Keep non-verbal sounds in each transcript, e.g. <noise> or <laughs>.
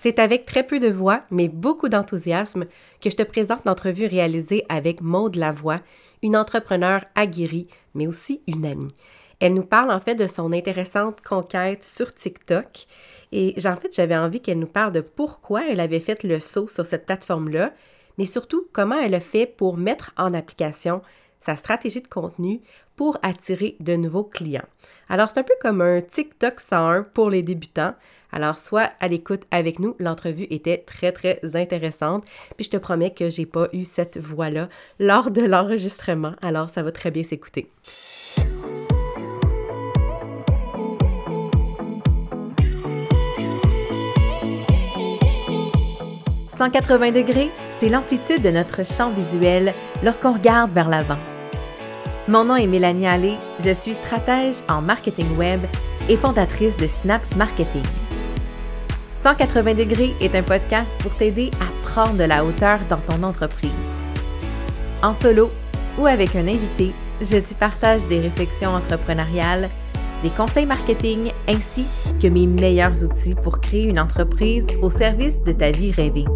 C'est avec très peu de voix, mais beaucoup d'enthousiasme, que je te présente l'entrevue réalisée avec Maude Lavoie, une entrepreneure aguerrie, mais aussi une amie. Elle nous parle en fait de son intéressante conquête sur TikTok. Et en fait, j'avais envie qu'elle nous parle de pourquoi elle avait fait le saut sur cette plateforme-là, mais surtout comment elle a fait pour mettre en application sa stratégie de contenu pour attirer de nouveaux clients. Alors, c'est un peu comme un TikTok 101 pour les débutants. Alors, soit à l'écoute avec nous, l'entrevue était très, très intéressante. Puis je te promets que j'ai pas eu cette voix-là lors de l'enregistrement. Alors, ça va très bien s'écouter. 180 degrés, c'est l'amplitude de notre champ visuel lorsqu'on regarde vers l'avant. Mon nom est Mélanie Allé, je suis stratège en marketing web et fondatrice de Synapse Marketing. 180 degrés est un podcast pour t'aider à prendre de la hauteur dans ton entreprise. En solo ou avec un invité, je t'y partage des réflexions entrepreneuriales, des conseils marketing ainsi que mes meilleurs outils pour créer une entreprise au service de ta vie rêvée.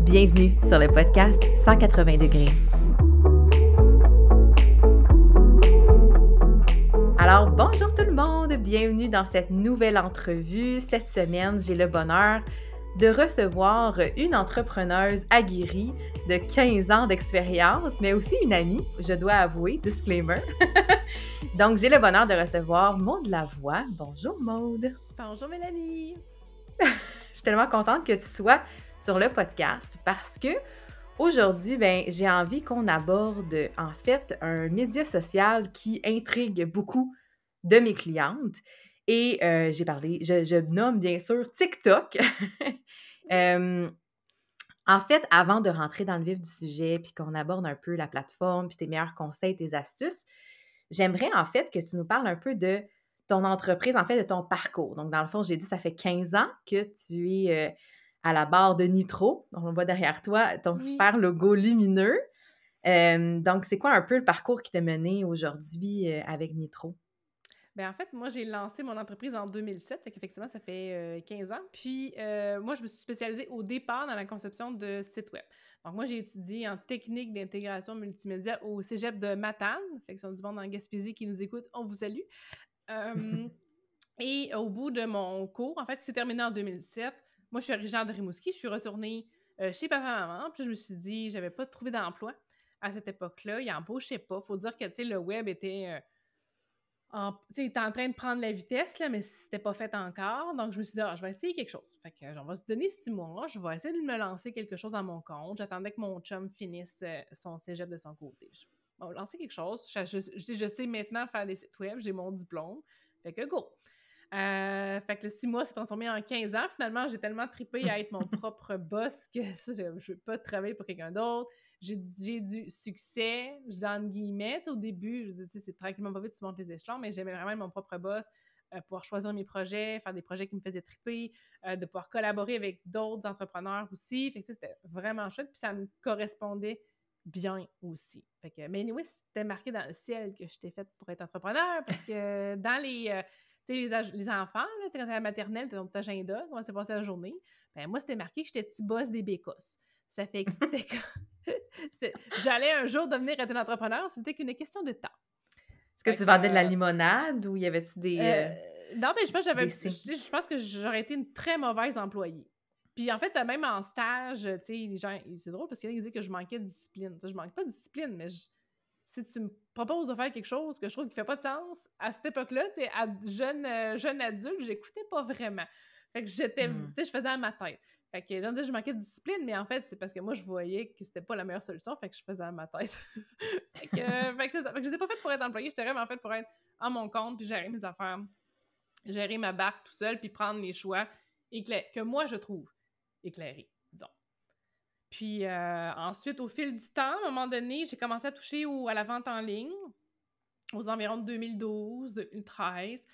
Bienvenue sur le podcast 180 degrés. Alors, bonjour tout le monde, bienvenue dans cette nouvelle entrevue. Cette semaine, j'ai le bonheur de recevoir une entrepreneuse aguerrie de 15 ans d'expérience, mais aussi une amie, je dois avouer, disclaimer. <laughs> Donc, j'ai le bonheur de recevoir Maude Lavoie. Bonjour Maude. Bonjour Mélanie. <laughs> je suis tellement contente que tu sois sur le podcast parce que aujourd'hui, ben, j'ai envie qu'on aborde en fait un média social qui intrigue beaucoup de mes clientes. Et euh, j'ai parlé, je, nomme bien sûr TikTok. <laughs> en fait, avant de rentrer dans le vif du sujet, puis qu'on aborde un peu la plateforme, puis tes meilleurs conseils, tes astuces, j'aimerais en fait que tu nous parles un peu de ton entreprise, en fait, de ton parcours. Donc, dans le fond, j'ai dit, ça fait 15 ans que tu es euh, à la barre de Nitro. on voit derrière toi ton super logo lumineux. donc, c'est quoi un peu le parcours qui t'a mené aujourd'hui euh, avec Nitro? Bien, en fait, moi, j'ai lancé mon entreprise en 2007, fait qu'effectivement, ça fait 15 euh, ans. Puis, euh, moi, je me suis spécialisée au départ dans la conception de sites web. Donc, moi, j'ai étudié en technique d'intégration multimédia au cégep de Matane. Fait que si on du monde en Gaspésie qui nous écoute, on vous salue. <laughs> et au bout de mon cours, en fait, c'est terminé en 2007, moi, je suis originaire de Rimouski. Je suis retournée euh, chez papa-maman. Puis je me suis dit, j'avais pas trouvé d'emploi à cette époque-là. Il embauchait pas. Faut dire que, tu sais, le web était... En, était en train de prendre la vitesse, là, mais c'était pas fait encore. Donc, je me suis dit, ah, je vais essayer quelque chose. Fait que, on va se donner six mois. Je vais essayer de me lancer quelque chose à mon compte. J'attendais que mon chum finisse euh, son cégep de son côté. Je vais lancer quelque chose. Je, je, sais maintenant faire des sites web. J'ai mon diplôme. Fait que, go! Euh, fait que le six mois s'est transformé en 15 ans. Finalement, j'ai tellement trippé à être mon <laughs> propre boss que je ne veux pas travailler pour quelqu'un d'autre. J'ai du succès, en guillemets. au début, je c'est tranquillement pas vite, tu montes les échelons, mais j'aimais vraiment mon propre boss, euh, pouvoir choisir mes projets, faire des projets qui me faisaient triper, euh, de pouvoir collaborer avec d'autres entrepreneurs aussi. Fait que c'était vraiment chouette, puis ça me correspondait bien aussi. Fait que, mais anyway, c'était marqué dans le ciel que je t'ai faite pour être entrepreneur parce que <laughs> dans les tu sais, les, enfants, là, quand t'es à la maternelle, t'as ton agenda, comment s'est passé la journée? Ben, moi, c'était marqué que j'étais petit boss des bécosses. Ça fait que c'était <laughs> <laughs> J'allais un jour devenir être un entrepreneur, c'était qu'une question de temps. Est-ce que tu vendais de la limonade ou y avait-tu des. Euh, euh, non, mais je pense, j'avais, je, pense que j'aurais été une très mauvaise employée. Puis en fait, même en stage, tu sais, les gens, c'est drôle parce qu'il y en a qui disaient que je manquais de discipline. Je manque pas de discipline, mais je, si tu me proposes de faire quelque chose que je trouve qui fait pas de sens, à cette époque-là, tu sais, jeune, euh, jeune adulte, j'écoutais pas vraiment. Fait que j'étais, hmm. tu sais, je faisais à ma tête. Fait que j'en disais, je manquais de discipline, mais en fait, c'est parce que moi, je voyais que c'était pas la meilleure solution, fait que je faisais à ma tête. <laughs> fait que, euh, fait que ça. Fait que pas faite pour être employée, j'étais vraiment faite pour être à mon compte, puis gérer mes affaires, gérer ma barque tout seul, puis prendre les choix que moi, je trouve éclairés, disons. Puis euh, ensuite, au fil du temps, à un moment donné, j'ai commencé à toucher à la vente en ligne aux environs de 2012, 2013.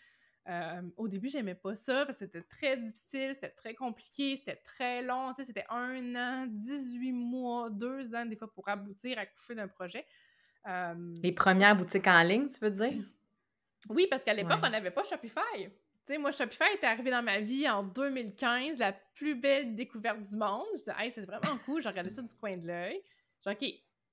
Euh, au début, j'aimais pas ça parce que c'était très difficile, c'était très compliqué, c'était très long. Tu sais, c'était un an, 18 mois, deux ans, des fois, pour aboutir à coucher d'un projet. Euh, Les premières boutiques en ligne, tu veux dire? <clears throat> Oui, parce qu'à l'époque, on n'avait pas Shopify. sais, moi, Shopify est arrivé dans ma vie en 2015, la plus belle découverte du monde. Je disais, hey, c'est vraiment cool, j'ai regardé ça du coin de l'œil. J'ai OK,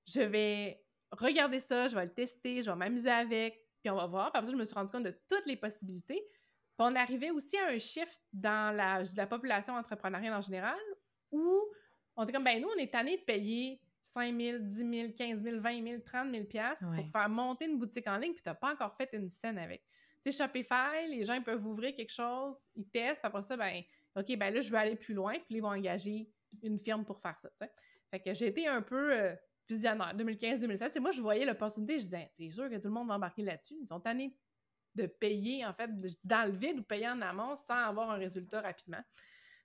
je vais regarder ça, je vais le tester, je vais m'amuser avec, puis on va voir. Puis après ça, je me suis rendu compte de toutes les possibilités. Puis on arrivait aussi à un shift dans la, la population entrepreneuriale en général où on était comme, ben nous, on est tanné de payer 5 000, 10 000, 15 000, 20 000, 30 000 pour faire monter une boutique en ligne, puis tu n'as pas encore fait une scène avec. Tu sais, Shopify, les gens ils peuvent ouvrir quelque chose, ils testent, puis après ça, ben, OK, ben là, je veux aller plus loin, puis ils vont engager une firme pour faire ça, tu sais. Fait que j'ai été un peu euh, visionnaire, 2015-2016. C'est moi, je voyais l'opportunité, je disais, c'est sûr que tout le monde va embarquer là-dessus. Ils sont tannés de payer, en fait, dans le vide ou payer en amont sans avoir un résultat rapidement.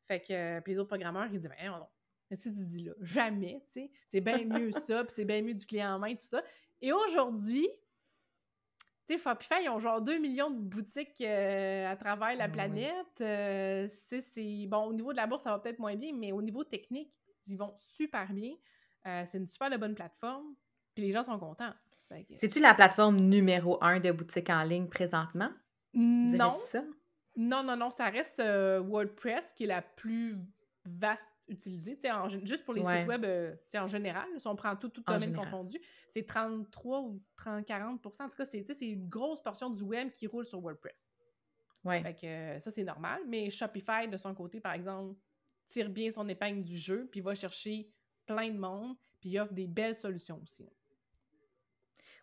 Fait que, euh, puis les autres programmeurs, ils disaient, ben non, si tu dis là, jamais, tu sais, c'est bien mieux ça, puis c'est bien mieux du client en main, tout ça. Et aujourd'hui, tu sais, Shopify, ils ont genre 2 millions de boutiques euh, à travers la planète. Euh, c'est, bon, au niveau de la bourse, ça va peut-être moins bien, mais au niveau technique, ils vont super bien. Euh, c'est une super bonne plateforme, puis les gens sont contents. C'est-tu la plateforme numéro un de boutique en ligne présentement? Non. Ça? Non, non, non, ça reste WordPress qui est la plus vaste utilisée. juste pour les sites web euh, en général, si on prend tout, tout domaine confondu, c'est 33 ou 30, 40% En tout cas, c'est une grosse portion du web qui roule sur WordPress. Ouais. Fait que euh, ça, c'est normal. Mais Shopify, de son côté, par exemple, tire bien son épingle du jeu, puis va chercher plein de monde, puis il offre des belles solutions aussi.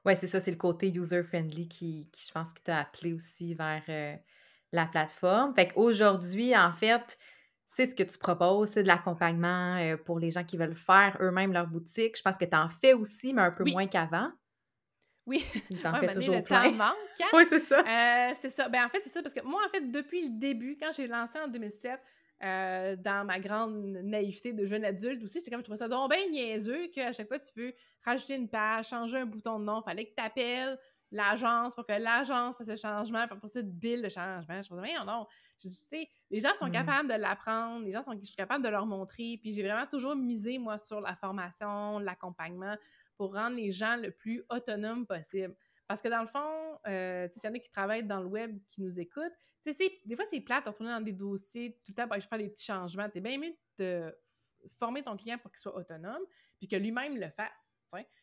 Oui, c'est ça, c'est le côté user-friendly qui, je pense, qui t'a appelé aussi vers euh, la plateforme. Fait qu'aujourd'hui, en fait, c'est ce que tu proposes, c'est de l'accompagnement euh, pour les gens qui veulent faire eux-mêmes leur boutique. Je pense que tu en fais aussi, mais un peu moins qu'avant. Oui. Tu en fais toujours plein. Temps manque, hein? <laughs> oui, c'est ça. Euh, c'est ça. Ben, en fait, c'est ça, parce que moi, en fait, depuis le début, quand j'ai lancé en 2007, euh, dans ma grande naïveté de jeune adulte aussi, c'est comme je trouvais ça donc bien niaiseux qu'à chaque fois tu veux rajouter une page, changer un bouton de nom, fallait que tu appelles l'agence pour que l'agence fasse le changement, pour ça, bill le changement. Je me disais, non, je sais, les gens sont mmh. capables de l'apprendre, les gens sont capables de leur montrer, puis j'ai vraiment toujours misé, moi, sur la formation, l'accompagnement, pour rendre les gens le plus autonomes possible. Parce que dans le fond, euh, s'il y en a qui travaillent dans le web, qui nous écoutent, des fois, c'est plate de retourner dans des dossiers, tout le temps, je fais des petits changements. T'es bien mieux de former ton client pour qu'il soit autonome, puis que lui-même le fasse.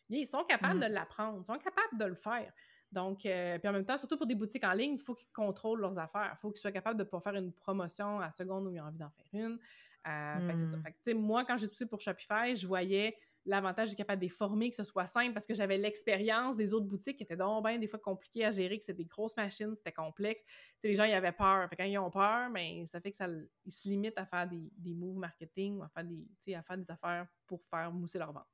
Ils sont capables mmh. de l'apprendre, ils sont capables de le faire. Donc, euh, puis en même temps, surtout pour des boutiques en ligne, il faut qu'ils contrôlent leurs affaires. Il faut qu'ils soient capables de pouvoir faire une promotion à la seconde où ils ont envie d'en faire une. Euh, fait ça. Hmm. Fait moi, quand j'ai poussé pour Shopify, je voyais l'avantage d'être capable de les former, que ce soit simple, parce que j'avais l'expérience des autres boutiques qui étaient donc bien des fois compliquées à gérer, que c'était des grosses machines, c'était complexe. les gens, ils avaient peur. Fait quand ils ont peur, mais ben, ça fait que ça ils se limitent à faire des, des moves marketing ou à faire des, à faire des affaires pour faire mousser leur vente.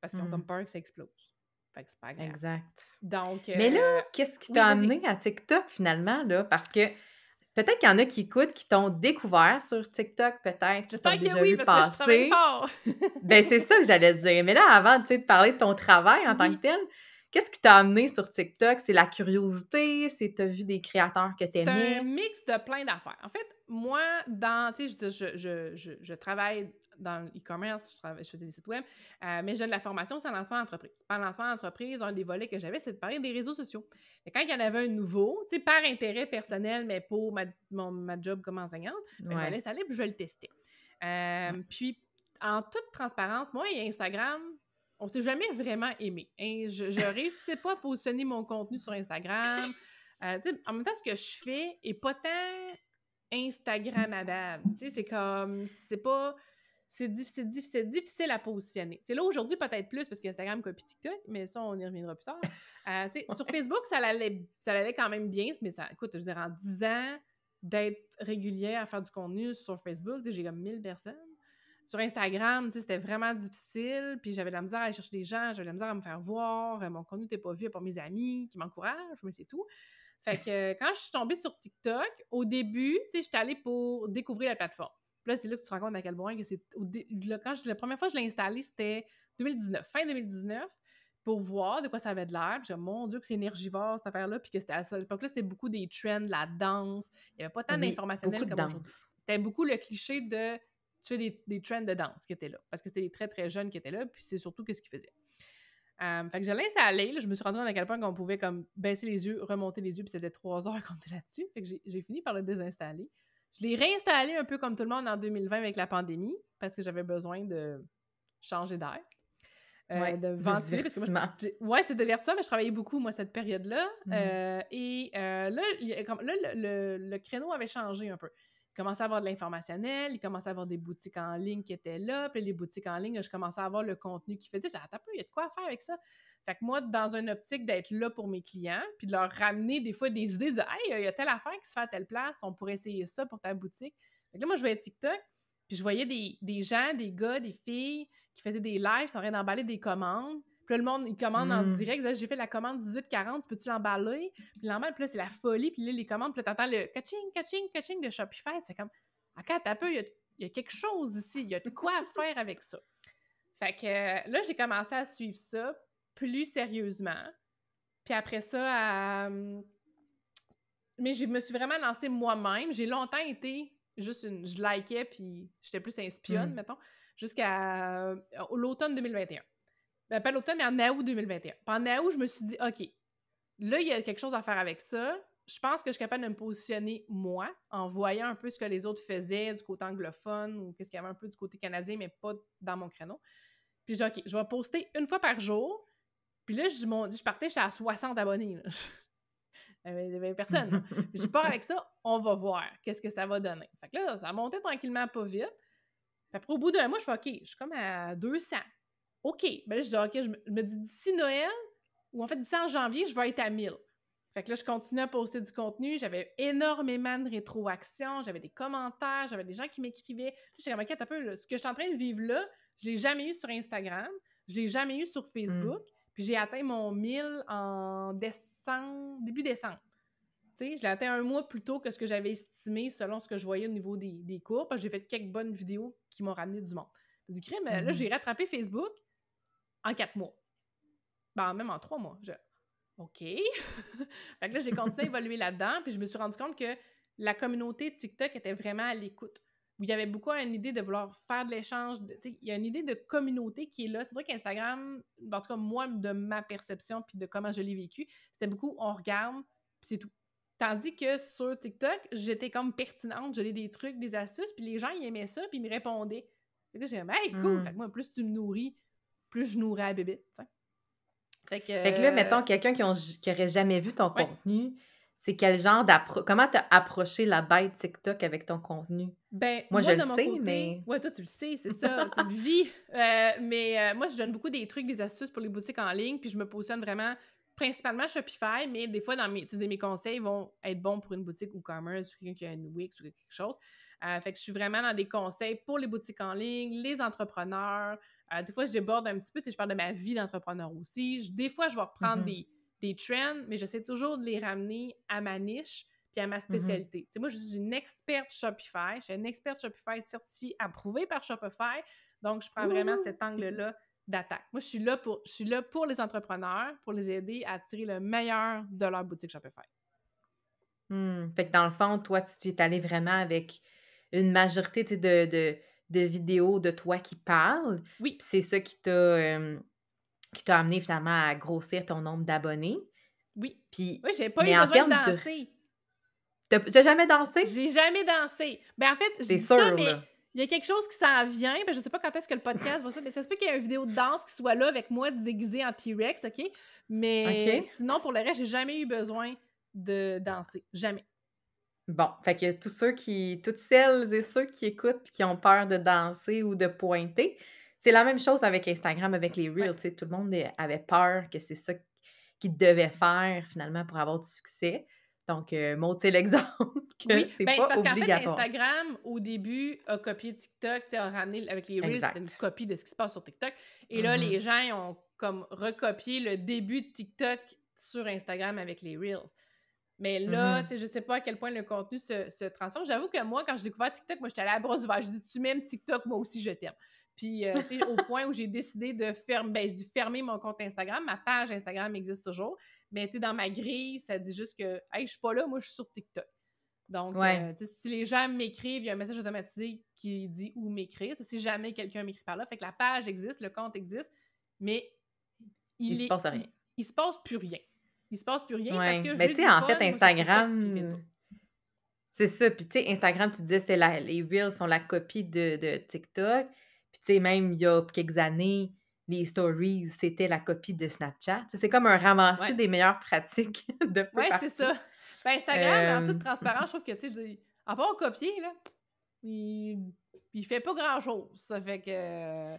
Parce qu'ils ont comme hmm. peur que ça explose. Fait que c'est pas grave. Exact. Donc. Mais là, euh, qu'est-ce qui t'a amené à TikTok finalement, là? Parce que peut-être qu'il y en a qui écoutent, qui t'ont découvert sur TikTok, peut-être. J'espère que déjà oui, parce passer. que je <laughs> ben, c'est ça que j'allais dire. Mais là, avant de parler de ton travail en tant que tel, qu'est-ce qui t'a amené sur TikTok? C'est la curiosité? C'est t'as vu des créateurs que t'aimais? C'est un mix de plein d'affaires. En fait, moi, dans, tu sais, je, je, je, je, travaille dans l'e-commerce, je, faisais des sites web, euh, mais j'ai de la formation sur le lancement d'entreprise. Par lancement d'entreprise, un des volets que j'avais, c'est de parler des réseaux sociaux. Et quand il y en avait un nouveau, tu sais, par intérêt personnel, mais pour ma, mon, ma job comme enseignante, ben, ouais. j'allais aller puis je le testais. Euh, puis, en toute transparence, moi et Instagram, on s'est jamais vraiment aimé. Hein. Je ne <laughs> réussissais pas à positionner mon contenu sur Instagram. Euh, en même temps, ce que je fais est pas tant Instagrammable. C'est comme, c'est pas c'est difficile, difficile, difficile à positionner. C'est là, aujourd'hui, peut-être plus, parce qu'Instagram copie TikTok, mais ça, on y reviendra plus tard. <laughs> Euh, sur Facebook, ça allait, ça allait quand même bien, mais ça, écoute, je veux dire, en 10 ans d'être régulière à faire du contenu sur Facebook, j'ai comme 1000 personnes. Sur Instagram, c'était vraiment difficile, puis j'avais de la misère à aller chercher des gens, j'avais de la misère à me faire voir, mon contenu n'était pas vu par mes amis qui m'encouragent, mais c'est tout. Fait que quand je suis tombée sur TikTok, au début, tu sais, j'étais allée pour découvrir la plateforme. Puis là, c'est là que tu te rends compte à quel point que c'est. Quand la première fois que je l'ai installé, c'était 2019, fin 2019, pour voir de quoi ça avait de l'air. Puis mon Dieu, que c'est énergivore cette affaire-là. Puis que c'était à cette époque-là, c'était beaucoup des trends, la danse. Il n'y avait pas tant d'informationnel comme aujourd'hui. C'était beaucoup le cliché de tu fais des, des trends de danse qui étaient là. Parce que c'était des très, très jeunes qui étaient là. Puis c'est surtout qu'est-ce qu'ils faisaient. Euh, fait que je l'ai installé. je me suis rendu compte à quel point qu'on pouvait comme baisser les yeux, remonter les yeux, puis c'était trois heures <laughs> qu'on était là-dessus. Fait que j'ai fini par le désinstaller. Je l'ai réinstallé un peu comme tout le monde en 2020 avec la pandémie parce que j'avais besoin de changer d'air. Euh, de ventiler. Parce que moi, ouais, c'est divertissant, mais je travaillais beaucoup, moi, cette période-là. Mmh. Euh, et euh, là, le, le, créneau avait changé un peu. Il commençait à avoir de l'informationnel, il commençait à avoir des boutiques en ligne qui étaient là, puis les boutiques en ligne, je commençais à avoir le contenu qui faisait. J'ai attends un peu, il y a de quoi faire avec ça. Fait que moi, dans une optique d'être là pour mes clients, puis de leur ramener des fois des idées de Hey, il y a telle affaire qui se fait à telle place, on pourrait essayer ça pour ta boutique. Fait que là, moi, je voyais TikTok, puis je voyais des, des gens, des gars, des filles qui faisaient des lives, ils sont en train d'emballer des commandes. Puis là, le monde, ils commandent en mmh. direct. J'ai fait la commande 1840, peux-tu l'emballer? Puis l'emballe, puis là, c'est la folie. Puis là, les commandes, puis là, t'entends le catching, catching, catching de Shopify. Tu fais comme, OK, t'as peu, il y, a, quelque chose ici. Il y a de quoi faire avec ça. Fait que euh, là, j'ai commencé à suivre ça plus sérieusement. Puis après ça, mais je me suis vraiment lancée moi-même. J'ai longtemps été juste une. Je likais, puis j'étais plus inspionne, mmh. mettons, jusqu'à euh, l'automne 2021. Ben, pas l'automne, mais en août 2021. Puis en août, je me suis dit, OK, là, il y a quelque chose à faire avec ça. Je pense que je suis capable de me positionner moi, en voyant un peu ce que les autres faisaient du côté anglophone ou qu'est-ce qu'il y avait un peu du côté canadien, mais pas dans mon créneau. Puis j'ai dit, OK, je vais poster une fois par jour puis là, je, je partais, j'étais à 60 abonnés. <laughs> Il n'y avait, personne. <laughs> je pars avec ça, on va voir qu'est-ce que ça va donner. Fait que là, ça montait tranquillement pas vite. Puis après, au bout d'un mois, je fais OK, je suis comme à 200. OK. Ben là, je dis OK, je me, dis d'ici Noël, ou en fait, d'ici en janvier, je vais être à 1000. Fait que là, je continue à poster du contenu. J'avais énormément de rétroactions, j'avais des commentaires, j'avais des gens qui m'écrivaient. Comme, OK, un peu, ce que je suis en train de vivre là, je l'ai jamais eu sur Instagram, je l'ai jamais eu sur Facebook. Mm j'ai atteint mon 1000 en décembre, début décembre. je l'ai atteint un mois plus tôt que ce que j'avais estimé selon ce que je voyais au niveau des, des cours, parce que j'ai fait quelques bonnes vidéos qui m'ont ramené du monde. Je dis, crème, là, mm-hmm. j'ai rattrapé Facebook en quatre mois. Ben, même en trois mois. OK. <laughs> fait que là, j'ai continué à <laughs> évoluer là-dedans, puis je me suis rendu compte que la communauté TikTok était vraiment à l'écoute où il y avait beaucoup une idée de vouloir faire de l'échange. Il y a une idée de communauté qui est là. C'est vrai qu'Instagram, en tout cas, moi, de ma perception puis de comment je l'ai vécu, c'était beaucoup on regarde, puis c'est tout. Tandis que sur TikTok, j'étais comme pertinente, j'avais des trucs, des astuces, puis les gens, ils aimaient ça, puis ils me répondaient. J'ai dit, hey, cool! Mmh. Fait que moi, plus tu me nourris, plus je nourris à bébé. Fait que, fait que là, mettons, quelqu'un qui, n'aurait jamais vu ton contenu, c'est quel genre d'approche. Comment t'as approché la bête TikTok avec ton contenu? Ben, moi, je le sais, mais. Ouais, toi, tu le sais, c'est ça, tu le vis. Euh, mais euh, moi, je donne beaucoup des trucs, des astuces pour les boutiques en ligne, puis je me positionne vraiment principalement Shopify, mais des fois, dans mes, mes conseils vont être bons pour une boutique ou commerce, ou quelqu'un qui a une Wix ou quelque chose. Euh, fait que je suis vraiment dans des conseils pour les boutiques en ligne, les entrepreneurs. des fois, je déborde un petit peu, tu sais, je parle de ma vie d'entrepreneur aussi. des fois, je vais reprendre mm-hmm. des des trends, mais j'essaie toujours de les ramener à ma niche puis à ma mmh spécialité. Moi, je suis une experte Shopify. Je suis une experte Shopify certifiée, approuvée par Shopify. Donc, je prends vraiment cet angle-là d'attaque. Moi, je suis, là pour, je suis là pour les entrepreneurs, pour les aider à tirer le meilleur de leur boutique Shopify. Mmh. Fait que dans le fond, toi, tu es allé vraiment avec une majorité de, de, de, vidéos de toi qui parlent. Oui. C'est ça qui t'a qui t'a amené finalement à grossir ton nombre d'abonnés. Oui. Puis, oui, j'ai pas eu besoin de danser. T'as jamais dansé? J'ai jamais dansé. Ben en fait, j'ai ça, mais il y a quelque chose qui s'en vient. Ben, je sais pas quand est-ce que le podcast va ça, mais ça se peut qu'il y ait une vidéo de danse qui soit là avec moi déguisée en T-Rex, OK? Mais sinon, pour le reste, j'ai jamais eu besoin de danser. Jamais. Bon, fait que tous ceux qui, toutes celles et ceux qui écoutent et qui ont peur de danser ou de pointer, c'est la même chose avec Instagram, avec les Reels. Tout le monde avait peur que c'est ça qu'ils devaient faire finalement pour avoir du succès. Donc, euh, c'est <laughs> l'exemple que oui. c'est ben, pas parce obligatoire. Fait, Instagram, au début, a copié TikTok, a ramené avec les Reels, c'était une copie de ce qui se passe sur TikTok. Et là, mm-hmm. les gens ont comme recopié le début de TikTok sur Instagram avec les Reels. Mais là, mm-hmm. tu sais, je sais pas à quel point le contenu se, transforme. J'avoue que moi, quand j'ai découvert TikTok, moi, j'étais allée à la brosse du J'ai dit, tu m'aimes TikTok, moi aussi, je t'aime. Puis, euh, tu sais, au point où j'ai décidé de fermer, ben, fermer mon compte Instagram. Ma page Instagram existe toujours. Mais, tu sais, dans ma grille, ça dit juste que, hey, je suis pas là, moi, je suis sur TikTok. Donc, euh, si les gens m'écrivent, il y a un message automatisé qui dit où m'écrire. Si jamais quelqu'un m'écrit par là, fait que la page existe, le compte existe, mais il, se passe rien. Il, se passe plus rien. Il se passe plus rien parce que Mais tu sais, en fait, Instagram. C'est ça. Puis, tu sais, Instagram, tu disais, c'est les Reels sont la copie de, de TikTok. Puis, tu sais, même il y a quelques années, les stories, c'était la copie de Snapchat. C'est comme un ramassis des meilleures <laughs> pratiques de Oui, c'est ça. Ben, Instagram, en toute transparence, je <laughs> trouve que, tu sais, à part copier, là, il, il fait pas grand-chose. Ça fait que...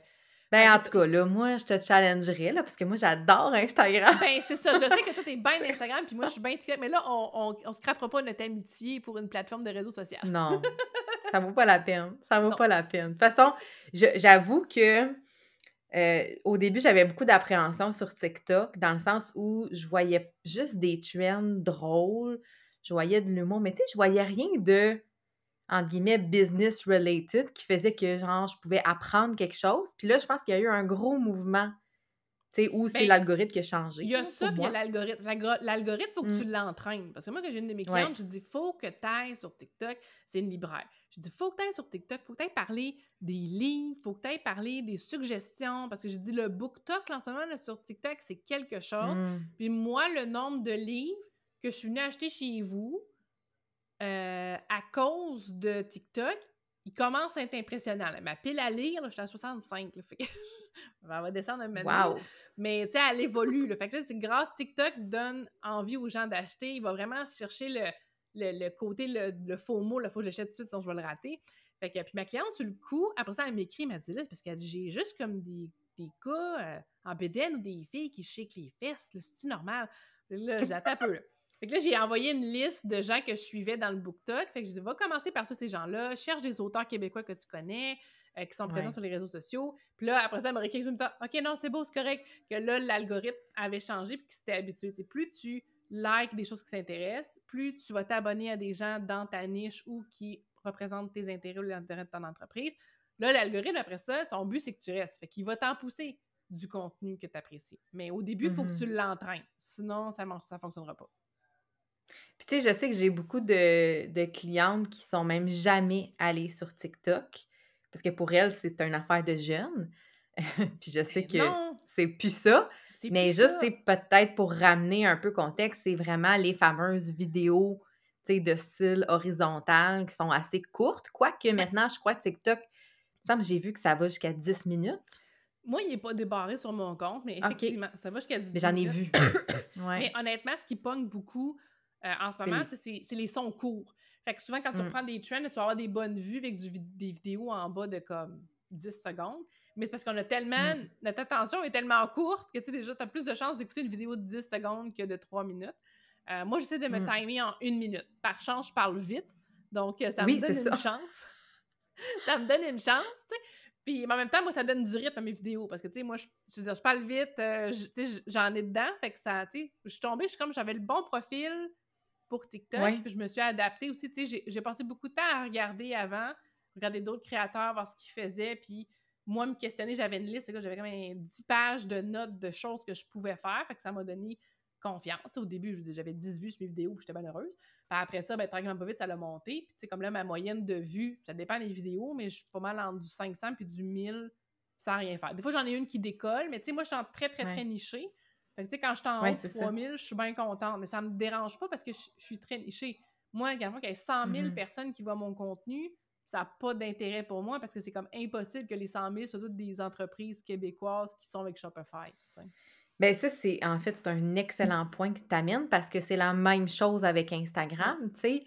Ben, en tout cas, là, moi, je te challengerais, là, parce que moi, j'adore Instagram. Ben, c'est ça. Je sais que toi, t'es bien <laughs> Instagram, puis moi, je suis bien TikTok. Mais là, on, on, on scrapera pas notre amitié pour une plateforme de réseau social. Non. ça vaut pas la peine. Ça vaut pas la peine. De toute façon, j'avoue que euh, au début, j'avais beaucoup d'appréhension sur TikTok, dans le sens où je voyais juste des trends drôles, je voyais de l'humour, mais tu sais, je voyais rien de entre guillemets, business related qui faisait que, genre, je pouvais apprendre quelque chose. Puis là, je pense qu'il y a eu un gros mouvement, tu sais, où c'est ben, l'algorithme qui a changé. Il y a ça, puis l'algorithme. L'algorithme, il faut que tu mmh. l'entraînes. Parce que moi, quand j'ai une de mes clientes, je dis, faut que tu ailles sur TikTok. C'est une libraire. Je dis, faut que tu ailles sur TikTok, faut que tu ailles parler des livres, faut que tu ailles parler des suggestions. Parce que j'ai dit, le BookTok, en ce moment, là, sur TikTok, c'est quelque chose. Mmh. Puis moi, le nombre de livres que je suis venue acheter chez vous, euh, à cause de TikTok, il commence à être impressionnant. Ma pile à lire, j'étais à 65. Là, fait elle <laughs> va descendre un. Mais tu sais, elle évolue. Fait que c'est grâce TikTok donne envie aux gens d'acheter. Il va vraiment chercher le, le, côté, le, faux mot. Il faut que j'achète tout de suite, sinon je vais le rater. Fait que, puis ma cliente, sur le coup, après ça, elle m'écrit, elle m'a dit là, parce que j'ai juste comme des, des cas euh, en BDN ou des filles qui shake les fesses. C'est-tu normal? Là, j'attends un peu. Fait que là, j'ai envoyé une liste de gens que je suivais dans le BookTok. Fait que je dis, va commencer par ça, ces gens-là. Cherche des auteurs québécois que tu connais, euh, qui sont présents sur les réseaux sociaux. Puis là, après ça, elle m'a réécrit OK, non, c'est beau, c'est correct. Que là, l'algorithme avait changé puis qu'il s'était habitué. plus tu likes des choses qui t'intéressent, plus tu vas t'abonner à des gens dans ta niche ou qui représentent tes intérêts ou l'intérêt de ton entreprise. Là, l'algorithme, après ça, son but, c'est que tu restes. Fait qu'il va t'en pousser du contenu que tu apprécies. Mais au début, il faut que mm-hmm. tu l'entraînes. Sinon, ça ne ça fonctionnera pas. Puis tu sais, je sais que j'ai beaucoup de, clientes qui sont même jamais allées sur TikTok parce que pour elles, c'est une affaire de jeunes. <laughs> Puis je sais ben que c'est plus ça. Mais juste, peut-être pour ramener un peu contexte, c'est vraiment les fameuses vidéos de style horizontal qui sont assez courtes. Quoique maintenant, je crois que TikTok, ça j'ai vu que ça va jusqu'à 10 minutes. Moi, il n'est pas débarré sur mon compte, mais effectivement, ça va jusqu'à 10 minutes. Mais j'en ai vu. <coughs> Mais honnêtement, ce qui pogne beaucoup, euh, en ce moment, c'est les sons courts. Fait que souvent, quand tu mmh. reprends des trends, tu vas avoir des bonnes vues avec des vidéos en bas de comme 10 secondes. Mais c'est parce qu'on a tellement. Mmh. Notre attention est tellement courte que tu sais, déjà, tu as plus de chances d'écouter une vidéo de 10 secondes que de 3 minutes. Euh, moi, j'essaie de me mmh. timer en une minute. Par chance, je parle vite. Donc, euh, ça me donne une chance. <laughs> ça me donne une chance, tu sais. Puis en même temps, moi, ça donne du rythme à mes vidéos parce que, tu sais, moi, je, je, je parle vite, j'en ai dedans. Fait que ça, tu sais, je suis tombée, je suis comme, j'avais le bon profil pour TikTok. Puis je me suis adaptée aussi. Tu sais, j'ai passé beaucoup de temps à regarder avant, regarder d'autres créateurs, voir ce qu'ils faisaient. Puis moi, me questionner, j'avais une liste. J'avais comme 10 pages de notes de choses que je pouvais faire. Fait que ça m'a donné confiance. Au début, j'avais 10 vues sur mes vidéos, puis j'étais bien heureuse. Puis après ça, ben, tranquillement pas vite, ça l'a monté. Puis tu sais, comme là, ma moyenne de vues, ça dépend des vidéos, mais je suis pas mal entre du 500 puis du 1000 sans rien faire. Des fois, j'en ai une qui décolle, mais tu sais, moi, je suis en très, très, très nichée. Fait que, tu sais, quand je suis en haut de 3000, je suis bien contente. Mais ça me dérange pas parce que je, suis très nichée. Moi, quand il y a 100 000 personnes qui voient mon contenu, ça n'a pas d'intérêt pour moi parce que c'est comme impossible que les 100 000 soient toutes des entreprises québécoises qui sont avec Shopify. Bien, ça, c'est en fait, c'est un excellent point que tu amènes parce que c'est la même chose avec Instagram. Tu sais,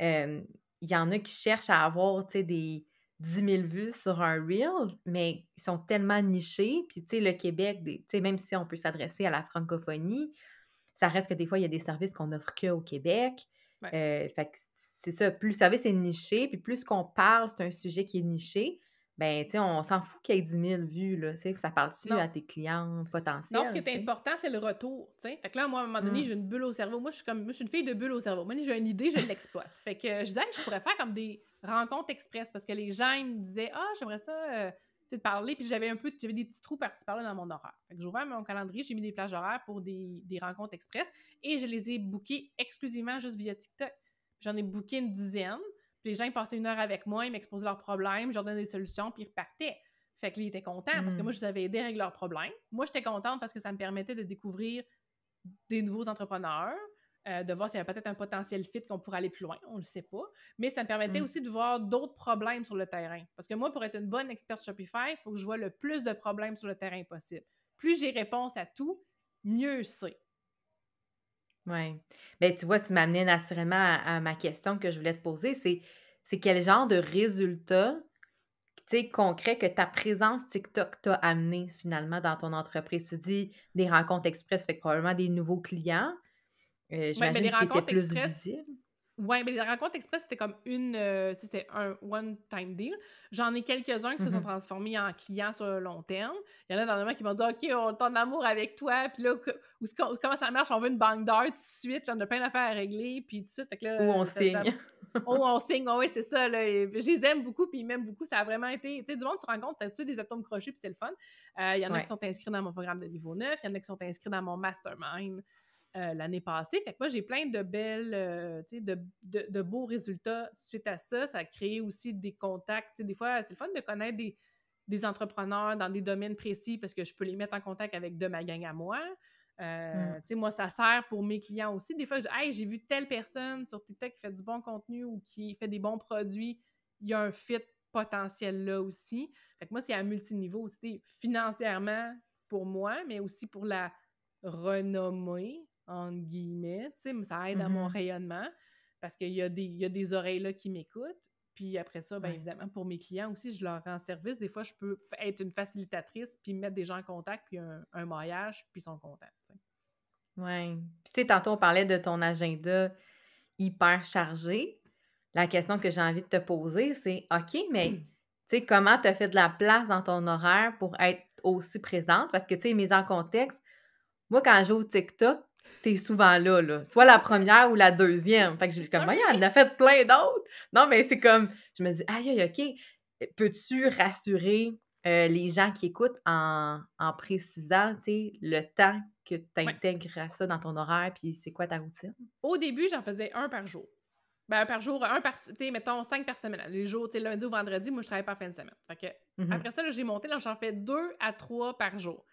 euh, il y en a qui cherchent à avoir, tu sais, des 10 000 vues sur un reel, mais ils sont tellement nichés. Puis, tu sais, le Québec, tu sais, même si on peut s'adresser à la francophonie, ça reste que des fois, il y a des services qu'on offre que au Québec. Euh, fait que c'est ça, plus le service est niché, puis plus qu'on parle, c'est un sujet qui est niché, ben, tu sais, on s'en fout qu'il y ait 10 000 vues, là, tu sais, ça parle-tu à tes clients potentiels? Non, ce qui est important, c'est le retour, tu sais. Fait que là, moi, à un moment donné, mmh. j'ai une bulle au cerveau. Moi, je suis comme, moi, je suis une fille de bulle au cerveau. Moi, j'ai une idée, je l'exploite. fait que je disais, je pourrais faire comme des rencontres express, parce que les gens, ils me disaient, ah, j'aimerais ça, euh, tu sais, de parler, puis j'avais un peu, j'avais des petits trous par-ci par-là dans mon horaire. Fait que j'ai ouvert mon calendrier, j'ai mis des plages horaires pour des, des rencontres express, et je les ai bookées exclusivement juste via TikTok. J'en ai booké une dizaine, les gens, ils passaient une heure avec moi, ils m'exposaient leurs problèmes, je leur donnais des solutions, puis ils repartaient. Fait que lui, il était content parce que Mmh. moi, je les avais aidés à régler leurs problèmes. Moi, j'étais contente parce que ça me permettait de découvrir des nouveaux entrepreneurs, euh, de voir s'il y avait peut-être un potentiel fit qu'on pourrait aller plus loin, on ne le sait pas. Mais ça me permettait Mmh. aussi de voir d'autres problèmes sur le terrain. Parce que moi, pour être une bonne experte Shopify, il faut que je vois le plus de problèmes sur le terrain possible. Plus j'ai réponse à tout, mieux c'est. Oui. Ben, tu vois, ça m'amenait naturellement à, à ma question que je voulais te poser, c'est c'est quel genre de résultat, tu sais, concret que ta présence TikTok t'a amené finalement dans ton entreprise? Tu dis des rencontres express, fait que probablement des nouveaux clients. Euh, Ouais, ben, J'imagine que tu étais plus express, visible. Ouais, mais les rencontres express, c'était comme une. euh, tu sais, c'était un one-time deal. J'en ai quelques-uns qui se sont Mhm. transformés en clients sur le long terme. Il y en a dans le qui m'ont dit OK, on est en amour avec toi. Puis là, qu'on- comment ça marche? On veut une banque d'heures tout de suite. J'en ai plein d'affaires à régler. Puis tout de suite, fait que là. Où <laughs> on signe. Oh, on signe, oui, c'est ça. Là. Et Je les aime beaucoup, puis ils m'aiment beaucoup. Ça a vraiment été. Tu sais, du monde, tu rencontres, tu des atomes crochus, puis c'est le fun? Euh, Il y en a Ouais. qui sont inscrits dans mon programme de niveau 9, il y en a qui sont inscrits dans mon mastermind euh, l'année passée. Fait que moi, j'ai plein de belles, euh, tu sais, de, de- de beaux résultats suite à ça. Ça a créé aussi des contacts. Des fois, c'est le fun de connaître des, des entrepreneurs dans des domaines précis parce que je peux les mettre en contact avec de ma gang à moi. Euh, Mm. Tu sais, moi, ça sert pour mes clients aussi. Des fois, je dis, hey, j'ai vu telle personne sur TikTok qui fait du bon contenu ou qui fait des bons produits. Il y a un fit potentiel là aussi. Fait que moi, c'est à multiniveau. C'était financièrement pour moi, mais aussi pour la renommée, entre guillemets. Tu sais, ça aide à mon Mhm. rayonnement parce qu'il y, a des- il y a des oreilles là qui m'écoutent. Puis après ça, bien Ouais. évidemment, pour mes clients aussi, je leur rends service. Des fois, je peux être une facilitatrice, puis mettre des gens en contact, puis un, un maillage, puis ils sont contents. Oui. Puis, tu sais, tantôt, on parlait de ton agenda hyper chargé. La question que j'ai envie de te poser, c'est OK, mais tu sais, comment tu as fait de la place dans ton horaire pour être aussi présente? Parce que, tu sais, mise en contexte, moi, quand je joue au TikTok, t'es souvent là, là. Soit la première ou la deuxième. Fait que j'ai comme, voyons, elle en a fait plein d'autres. Non, mais c'est comme, je me dis, aïe, aïe, OK, peux-tu rassurer euh, les gens qui écoutent en, en précisant, tu sais, le temps que tu intègres à ça dans ton horaire, puis c'est quoi ta routine? Au début, j'en faisais un par jour. Ben, un par jour, un par, tu sais, mettons, cinq par semaine. Les jours, tu sais, lundi ou vendredi, moi, je travaille par fin de semaine. Fait que, Mhm. après ça, j'ai monté, là, j'en fais deux à trois par jour.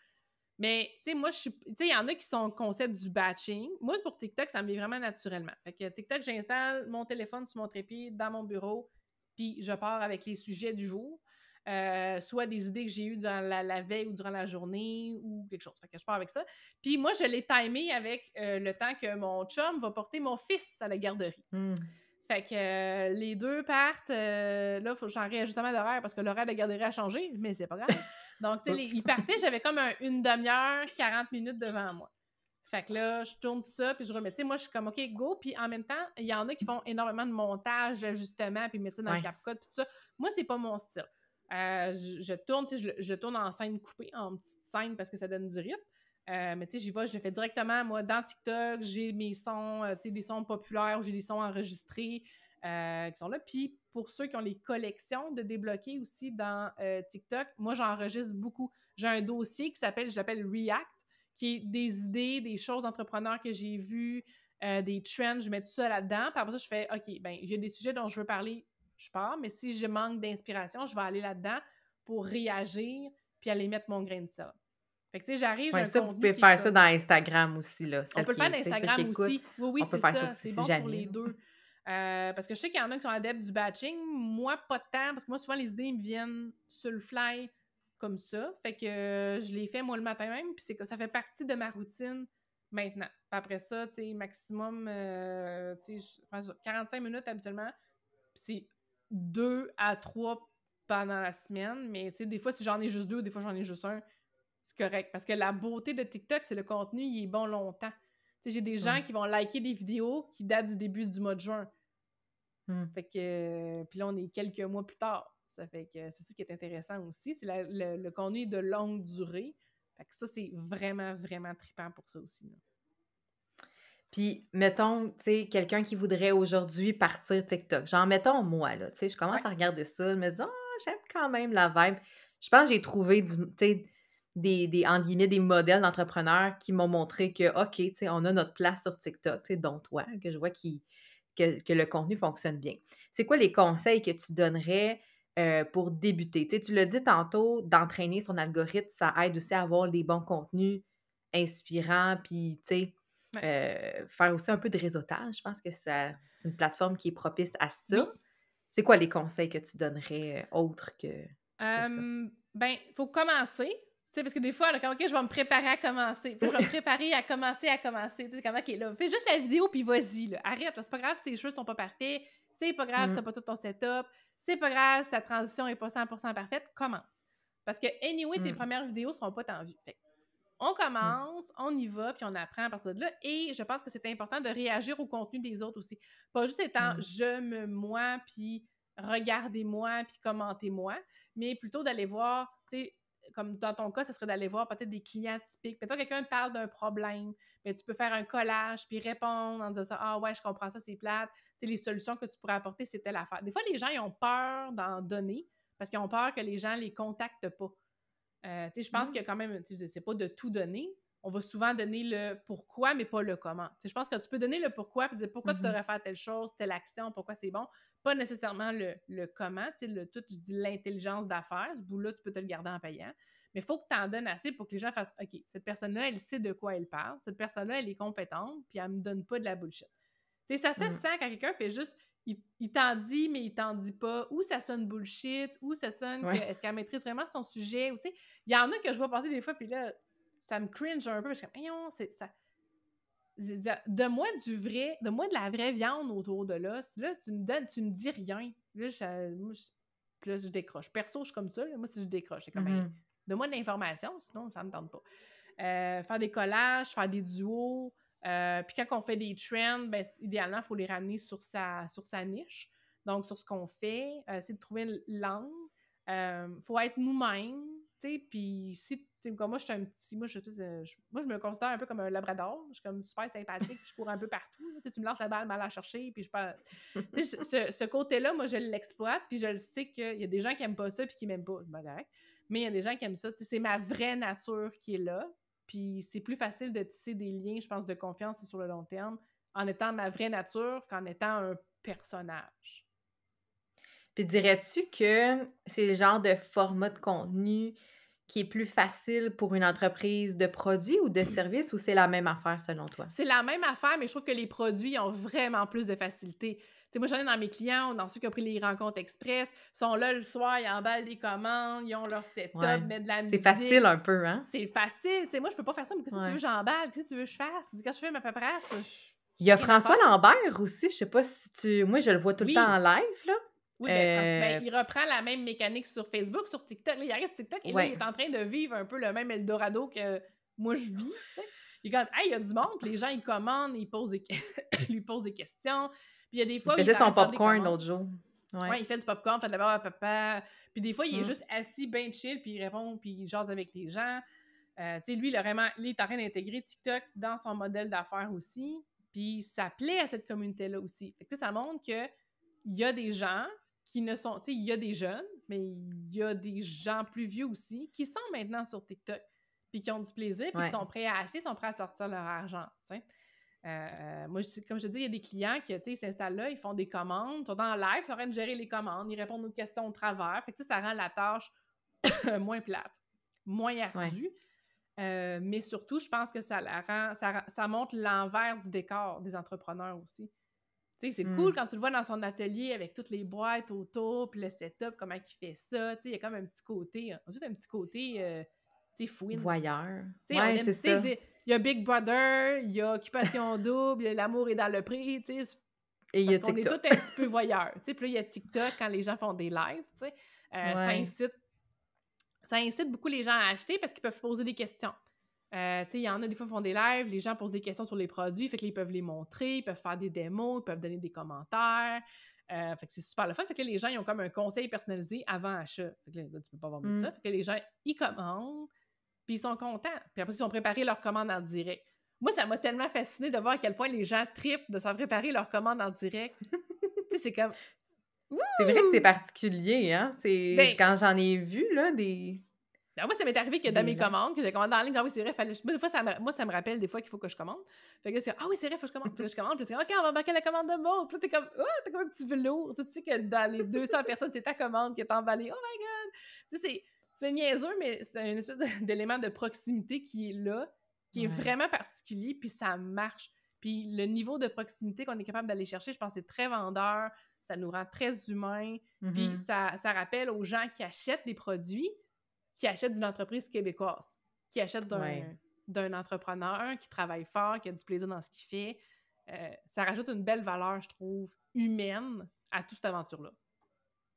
Mais, tu sais, moi, je suis. Tu sais, il y en a qui sont au concept du batching. Moi, pour TikTok, ça me vient vraiment naturellement. Fait que TikTok, j'installe mon téléphone sur mon trépied dans mon bureau, puis je pars avec les sujets du jour. Euh, soit des idées que j'ai eues durant la, la veille ou durant la journée ou quelque chose. Fait que je pars avec ça. Puis moi, je l'ai timé avec euh, le temps que mon chum va porter mon fils à la garderie. Hmm. Fait que euh, les deux partent. là, il faut que j'en réajustement d'horaire parce que l'horaire de la garderie a changé, mais c'est pas grave. <laughs> Donc, tu sais, ils partaient, j'avais comme un- une demi-heure, 40 minutes devant moi. Fait que là, je tourne ça, puis je remets. Tu sais, moi, je suis comme, OK, go. Puis en même temps, il y en a qui font énormément de montage, d'ajustement, puis mettre ça dans Ouais. le CapCut, tout ça. Moi, c'est pas mon style. Euh, je, je tourne, tu sais, je, tourne en scène coupée, en petite scène parce que ça donne du rythme. Euh, mais tu sais, j'y vais, je le fais directement. Moi, dans TikTok, j'ai mes sons, euh, tu sais, des sons populaires, j'ai des sons enregistrés euh, qui sont là. Puis pour ceux qui ont les collections de débloquer aussi dans euh, TikTok, moi, j'enregistre beaucoup. J'ai un dossier qui s'appelle, je l'appelle React, qui est des idées, des choses d'entrepreneurs que j'ai vues, euh, des trends, je mets tout ça là-dedans. Puis après ça, je fais, OK, ben j'ai des sujets dont je veux parler, je pars, mais si je manque d'inspiration, je vais aller là-dedans pour réagir puis aller mettre mon grain de sel. Fait que, tu sais, j'arrive, Ouais, ça, vous pouvez faire ça dans Instagram aussi, là. on peut le faire d'Instagram écoutent. aussi. Oui, oui, c'est ça. C'est si bon pour les deux. <laughs> Euh, parce que je sais qu'il y en a qui sont adeptes du batching. Moi, pas de temps, parce que moi, souvent, les idées me viennent sur le fly comme ça. Fait que euh, je les fais moi le matin même, puis c'est que ça fait partie de ma routine maintenant. Après ça, tu sais, maximum, euh, tu sais, je prends ça, 45 minutes habituellement. Puis c'est deux à trois pendant la semaine. Mais tu sais, des fois, si j'en ai juste deux, des fois, j'en ai juste un, c'est correct. Parce que la beauté de TikTok, c'est le contenu, il est bon longtemps. J'ai des gens qui vont liker des vidéos qui datent du début du mois de juin. Hmm. Fait que, euh, puis là, on est quelques mois plus tard. Ça fait que c'est ça qui est intéressant aussi. C'est le, le contenu de longue durée. Fait que ça, c'est vraiment, vraiment trippant pour ça aussi. là. Puis, mettons, tu sais, quelqu'un qui voudrait aujourd'hui partir TikTok. Genre, mettons moi, là, tu sais, je commence Ouais. à regarder ça, je me dis, ah, j'aime quand même la vibe. Je pense que j'ai trouvé, du, tu sais, des, des, en guillemets, des modèles d'entrepreneurs qui m'ont montré que, OK, tu sais, on a notre place sur TikTok, tu sais, dont toi, que je vois qui, que, que le contenu fonctionne bien. C'est quoi les conseils que tu donnerais euh, pour débuter? Tu sais, tu l'as dit tantôt, d'entraîner son algorithme, ça aide aussi à avoir des bons contenus inspirants, puis, tu sais, euh, faire aussi un peu de réseautage. Je pense que c'est une plateforme qui est propice à ça. C'est quoi les conseils que tu donnerais euh, autres que, ben, il faut commencer. Tu sais, parce que des fois, là, OK, je vais me préparer à commencer. Puis je vais me préparer à commencer à commencer. Tu sais, comment, OK, là, fais juste la vidéo, puis vas-y, là. Arrête, c'est pas grave si tes cheveux sont pas parfaits. C'est pas grave si t'as mm. pas tout ton setup. C'est pas grave si ta transition est pas 100% parfaite. Commence. Parce que, anyway, tes mm. premières vidéos seront pas tant vues. Fait on commence, on y va, puis on apprend à partir de là. Et je pense que c'est important de réagir au contenu des autres aussi. Pas juste étant je me moi, puis regardez-moi, puis commentez-moi, mais plutôt d'aller voir, tu sais, comme dans ton cas, ce serait d'aller voir peut-être des clients typiques. Peut-être quelqu'un te parle d'un problème, mais tu peux faire un collage puis répondre en disant Ah ouais, je comprends ça, c'est plate. Tu sais, les solutions que tu pourrais apporter, c'est telle affaire. Des fois, les gens, ils ont peur d'en donner parce qu'ils ont peur que les gens les contactent pas. Euh, je pense mmh. que quand même, c'est pas de tout donner. On va souvent donner le pourquoi, mais pas le comment. je pense que tu peux donner le pourquoi et dire pourquoi tu mmh devrais faire telle chose, telle action, pourquoi c'est bon. Pas nécessairement le, le comment. Le tout, je dis l'intelligence d'affaires. Ce bout-là, tu peux te le garder en payant. Mais il faut que tu en donnes assez pour que les gens fassent OK, cette personne-là, elle sait de quoi elle parle. Cette personne-là, elle est compétente, puis elle me donne pas de la bullshit. sais, ça se mmh sent quand quelqu'un fait juste il, t'en dit, mais il t'en dit pas. Ou ça sonne bullshit, ou ça sonne est-ce qu'elle maîtrise vraiment son sujet, ou tu sais, il y en a que je vois passer des fois, puis là, ça me cringe un peu, parce que je suis comme, c'est ça. De moi du vrai, de moi de la vraie viande autour de l'os, là, tu me donnes, tu me dis rien. Là, je, moi, je, décroche. Perso, je suis comme ça, moi, si je décroche, c'est comme, mm-hmm. de moi de l'information, sinon, ça me tente pas. Euh, faire des collages, faire des duos, euh, puis quand on fait des trends, ben, idéalement, il faut les ramener sur sa, sur sa niche. Donc, sur ce qu'on fait, euh, c'est de trouver une langue. Il euh, faut être nous-mêmes, puis si, comme moi, je suis un petit, moi je, moi, je me considère un peu comme un labrador, je suis comme super sympathique, je cours un peu partout, tu me lances la balle, mal à chercher, puis je parle... ce, ce côté-là, moi, je l'exploite, puis je le sais qu'il y a des gens qui n'aiment pas ça, puis qui m'aiment pas, mais il y a des gens qui aiment ça, c'est ma vraie nature qui est là, puis c'est plus facile de tisser des liens, je pense, de confiance sur le long terme en étant ma vraie nature qu'en étant un personnage. Puis dirais-tu que c'est le genre de format de contenu qui est plus facile pour une entreprise de produits ou de services ou c'est la même affaire selon toi? C'est la même affaire, mais je trouve que les produits ont vraiment plus de facilité moi, j'en ai dans mes clients, dans ceux qui ont pris les rencontres express, sont là le soir, ils emballent des commandes, ils ont leur setup, mettent de la musique. C'est facile un peu, hein? C'est facile. sais, moi, je peux pas faire ça, mais si tu veux, j'emballe. Qu'est-ce que tu veux que je fasse? Quand je fais ma paperasse, Il y a François Lambert aussi, je sais pas si tu. Moi, je le vois tout le temps en live, là. Oui, ben, ben, euh, il reprend la même mécanique sur Facebook, sur TikTok. il arrive sur TikTok et là, il est en train de vivre un peu le même Eldorado que moi, je vis. Il est comme, hey, il y a du monde, les gens, ils commandent, ils posent des, <coughs> lui posent des questions. Puis il y a des fois. Il faisait son popcorn l'autre jour. Ouais. il fait du popcorn, fait de la barbe à papa. Puis des fois, il est mm. juste assis, bien chill, puis il répond, puis il jase avec les gens. Euh, tu sais, lui, il, a vraiment, il est en train d'intégrer TikTok dans son modèle d'affaires aussi. Puis ça plaît à cette communauté-là aussi. Fait que ça montre qu'il y a des gens qui ne sont. Tu sais, il y a des jeunes, mais il y a des gens plus vieux aussi qui sont maintenant sur TikTok. Puis qui ont du plaisir, puis qui sont prêts à acheter, sont prêts à sortir leur argent. tu sais. Euh, moi, comme je te dis, il y a des clients qui s'installent là, ils font des commandes, sont en live, ils sont en train de gérer les commandes, ils répondent aux questions au travers. Fait que ça rend la tâche <coughs> moins plate, moins ardue. Euh, mais surtout, je pense que ça la rend, ça, montre l'envers du décor des entrepreneurs aussi. C'est cool hmm. quand tu le vois dans son atelier avec toutes les boîtes autour, puis le setup, comment il fait ça. Il y a comme un petit côté, juste un petit côté, euh, tu fouine. Voyeur. Ouais, c'est ça il y a Big Brother, il y a Occupation <laughs> Double, L'amour est dans le prix, tu sais. Et il y a TikTok. On est tous un petit peu voyeurs, tu sais. Puis là, il y a TikTok quand les gens font des lives, tu sais. Euh, ça, incite, ça incite beaucoup les gens à acheter parce qu'ils peuvent poser des questions. Euh, tu sais, il y en a des fois qui font des lives, les gens posent des questions sur les produits, fait qu'ils peuvent les montrer, ils peuvent faire des démos, ils peuvent donner des commentaires. Euh, fait que c'est super le fun. Fait que les gens, ils ont comme un conseil personnalisé avant achat. Fait que là, tu peux pas voir mm. ça. Fait que les gens, ils commandent, puis ils sont contents. Puis après, ils ont préparé leur commande en direct. Moi, ça m'a tellement fasciné de voir à quel point les gens tripent de s'en préparer leur commande en direct. <laughs> tu sais, c'est comme. C'est vrai que c'est particulier, hein? C'est ben quand j'en ai vu, là, des. Ben, moi, ça m'est arrivé que dans mes commandes, que j'ai commandé en ligne, ah oui, c'est vrai, fallait... Moi, des fois, ça me... moi, ça me rappelle des fois qu'il faut que je commande. Fait que c'est ah oui, c'est vrai, faut que je commande. Puis là, je commande, puis c'est OK, on va marquer la commande de mode. Puis là, t'es comme, oh, t'es comme un petit velours. Tu sais que dans les 200 <laughs> personnes, c'est ta commande qui est emballée. Oh my God! Tu sais, c'est niaiseux, mais c'est une espèce <laughs> d'élément de proximité qui est là, qui est vraiment particulier, puis ça marche. Puis le niveau de proximité qu'on est capable d'aller chercher, je pense que c'est très vendeur, ça nous rend très humains, puis Mm-hmm. ça, ça rappelle aux gens qui achètent des produits qui achètent d'une entreprise québécoise, qui achètent d'un Ouais. d'un entrepreneur qui travaille fort, qui a du plaisir dans ce qu'il fait. Euh, ça rajoute une belle valeur, je trouve, humaine à toute cette aventure-là.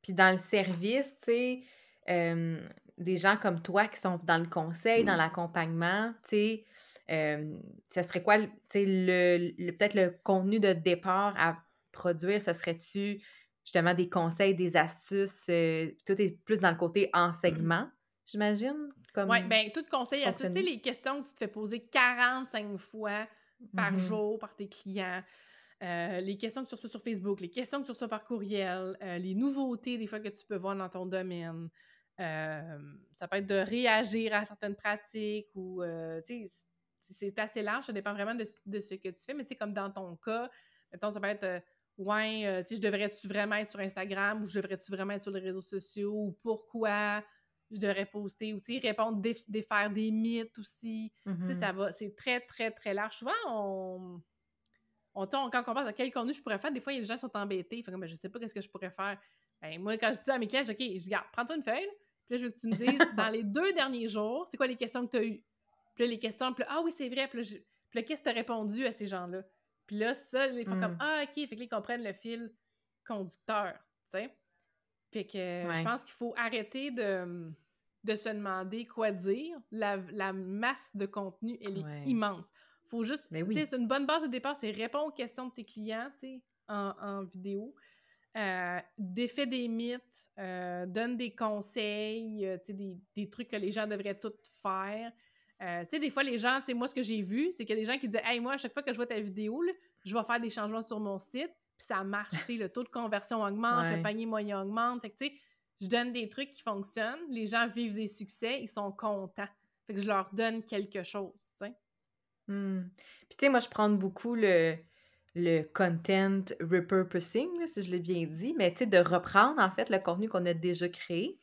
Puis dans le service, tu sais, euh, des gens comme toi qui sont dans le conseil, dans l'accompagnement, tu sais, euh, ça serait quoi, tu sais, le, le- peut-être le contenu de départ à produire, ce serait-tu justement des conseils, des astuces, euh, tout est plus dans le côté enseignement, j'imagine? Comme... Oui, bien, tout conseil à ça, les questions que tu te fais poser 45 fois par Mhm. jour par tes clients, euh, les questions que tu reçois sur Facebook, les questions que tu reçois par courriel, euh, les nouveautés des fois que tu peux voir dans ton domaine. Euh, ça peut être de réagir à certaines pratiques ou, tu sais, c'est assez large, ça dépend vraiment de, de ce que tu fais, mais tu sais, comme dans ton cas, mettons, ça peut être, ouais, tu sais, je devrais-tu vraiment être sur Instagram ou je devrais-tu vraiment être sur les réseaux sociaux ou pourquoi? Je devrais poster sais, répondre, déf- défaire des mythes aussi. Tu sais, ça va, c'est très, très, très large. Souvent, on, on, on- quand on pense à quel contenu je pourrais faire, des fois, des gens sont embêtés. Font comme, Ben, je sais pas qu'est-ce que je pourrais faire. Ben, moi, quand je dis ça à mes clients, je dis, OK, je regarde, prends-toi une feuille, puis là, je veux que tu me dises, <laughs> dans les deux derniers jours, c'est quoi les questions que tu as eues? Puis là, les questions, puis là, ah oui, c'est vrai, puis là, je- puis là, qu'est-ce que tu as répondu à ces gens-là? Puis là, ça, ils font comme, Mm. ah, OK, fait que là, ils comprennent le fil conducteur, tu sais. Fait que euh, je pense qu'il faut arrêter de, de se demander quoi dire. La, la masse de contenu, elle est Ouais. immense. Faut juste, Ben oui. c'est une bonne base de départ, c'est répondre aux questions de tes clients, tu sais, en, en vidéo. Euh, défait des mythes, euh, donne des conseils, euh, tu sais, des, des trucs que les gens devraient tous faire. Tu sais, des fois, les gens, tu sais, moi, ce que j'ai vu, c'est qu'il y a des gens qui disent Hey, moi, à chaque fois que je vois ta vidéo, là, je vais faire des changements sur mon site, puis ça marche, tu sais, le taux de conversion augmente, Ouais. le panier moyen augmente. Fait que, tu sais, je donne des trucs qui fonctionnent, les gens vivent des succès, ils sont contents. Fait que je leur donne quelque chose, tu sais. Hmm. Puis, tu sais, moi, je prends beaucoup le, le content repurposing, là, si je l'ai bien dit, mais tu sais, de reprendre, en fait, le contenu qu'on a déjà créé.